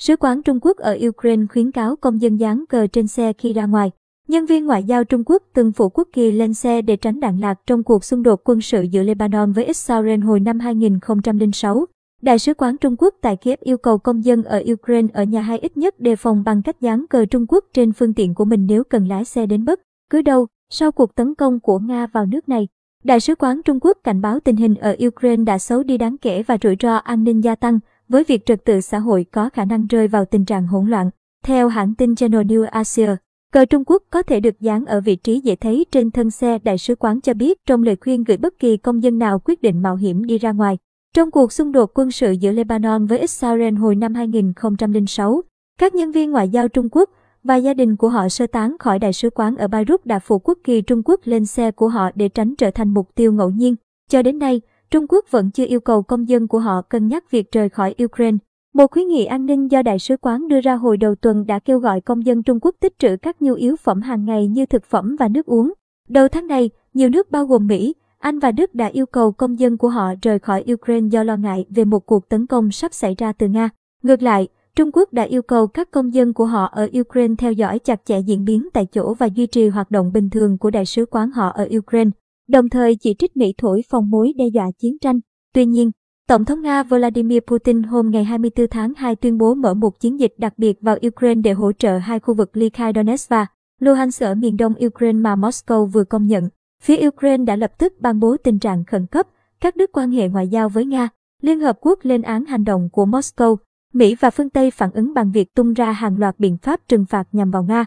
Sứ quán Trung Quốc ở Ukraine khuyến cáo công dân dán cờ trên xe khi ra ngoài. Nhân viên ngoại giao Trung Quốc từng phủ quốc kỳ lên xe để tránh đạn lạc trong cuộc xung đột quân sự giữa Lebanon với Israel hồi năm 2006. Đại sứ quán Trung Quốc tại Kiev yêu cầu công dân ở Ukraine ở nhà hai ít nhất đề phòng bằng cách dán cờ Trung Quốc trên phương tiện của mình nếu cần lái xe đến bất cứ đâu sau cuộc tấn công của Nga vào nước này. Đại sứ quán Trung Quốc cảnh báo tình hình ở Ukraine đã xấu đi đáng kể và rủi ro an ninh gia tăng, với việc trật tự xã hội có khả năng rơi vào tình trạng hỗn loạn. Theo hãng tin Channel News Asia, cờ Trung Quốc có thể được dán ở vị trí dễ thấy trên thân xe. Đại sứ quán cho biết trong lời khuyên gửi bất kỳ công dân nào quyết định mạo hiểm đi ra ngoài. Trong cuộc xung đột quân sự giữa Lebanon với Israel hồi năm 2006, các nhân viên ngoại giao Trung Quốc và gia đình của họ sơ tán khỏi đại sứ quán ở Beirut đã phủ quốc kỳ Trung Quốc lên xe của họ để tránh trở thành mục tiêu ngẫu nhiên. Cho đến nay, Trung Quốc vẫn chưa yêu cầu công dân của họ cân nhắc việc rời khỏi Ukraine. Một khuyến nghị an ninh do đại sứ quán đưa ra hồi đầu tuần đã kêu gọi công dân Trung Quốc tích trữ các nhu yếu phẩm hàng ngày như thực phẩm và nước uống. Đầu tháng này, nhiều nước bao gồm Mỹ, Anh và Đức đã yêu cầu công dân của họ rời khỏi Ukraine do lo ngại về một cuộc tấn công sắp xảy ra từ Nga. Ngược lại, Trung Quốc đã yêu cầu các công dân của họ ở Ukraine theo dõi chặt chẽ diễn biến tại chỗ và duy trì hoạt động bình thường của đại sứ quán họ ở Ukraine, đồng thời chỉ trích Mỹ thổi phồng mối đe dọa chiến tranh. Tuy nhiên, Tổng thống Nga Vladimir Putin hôm ngày 24 tháng 2 tuyên bố mở một chiến dịch đặc biệt vào Ukraine để hỗ trợ hai khu vực ly khai Donetsk và Luhansk ở miền đông Ukraine mà Moscow vừa công nhận. Phía Ukraine đã lập tức ban bố tình trạng khẩn cấp, các đứt quan hệ ngoại giao với Nga. Liên Hợp Quốc lên án hành động của Moscow Mỹ và phương Tây phản ứng bằng việc tung ra hàng loạt biện pháp trừng phạt nhằm vào Nga.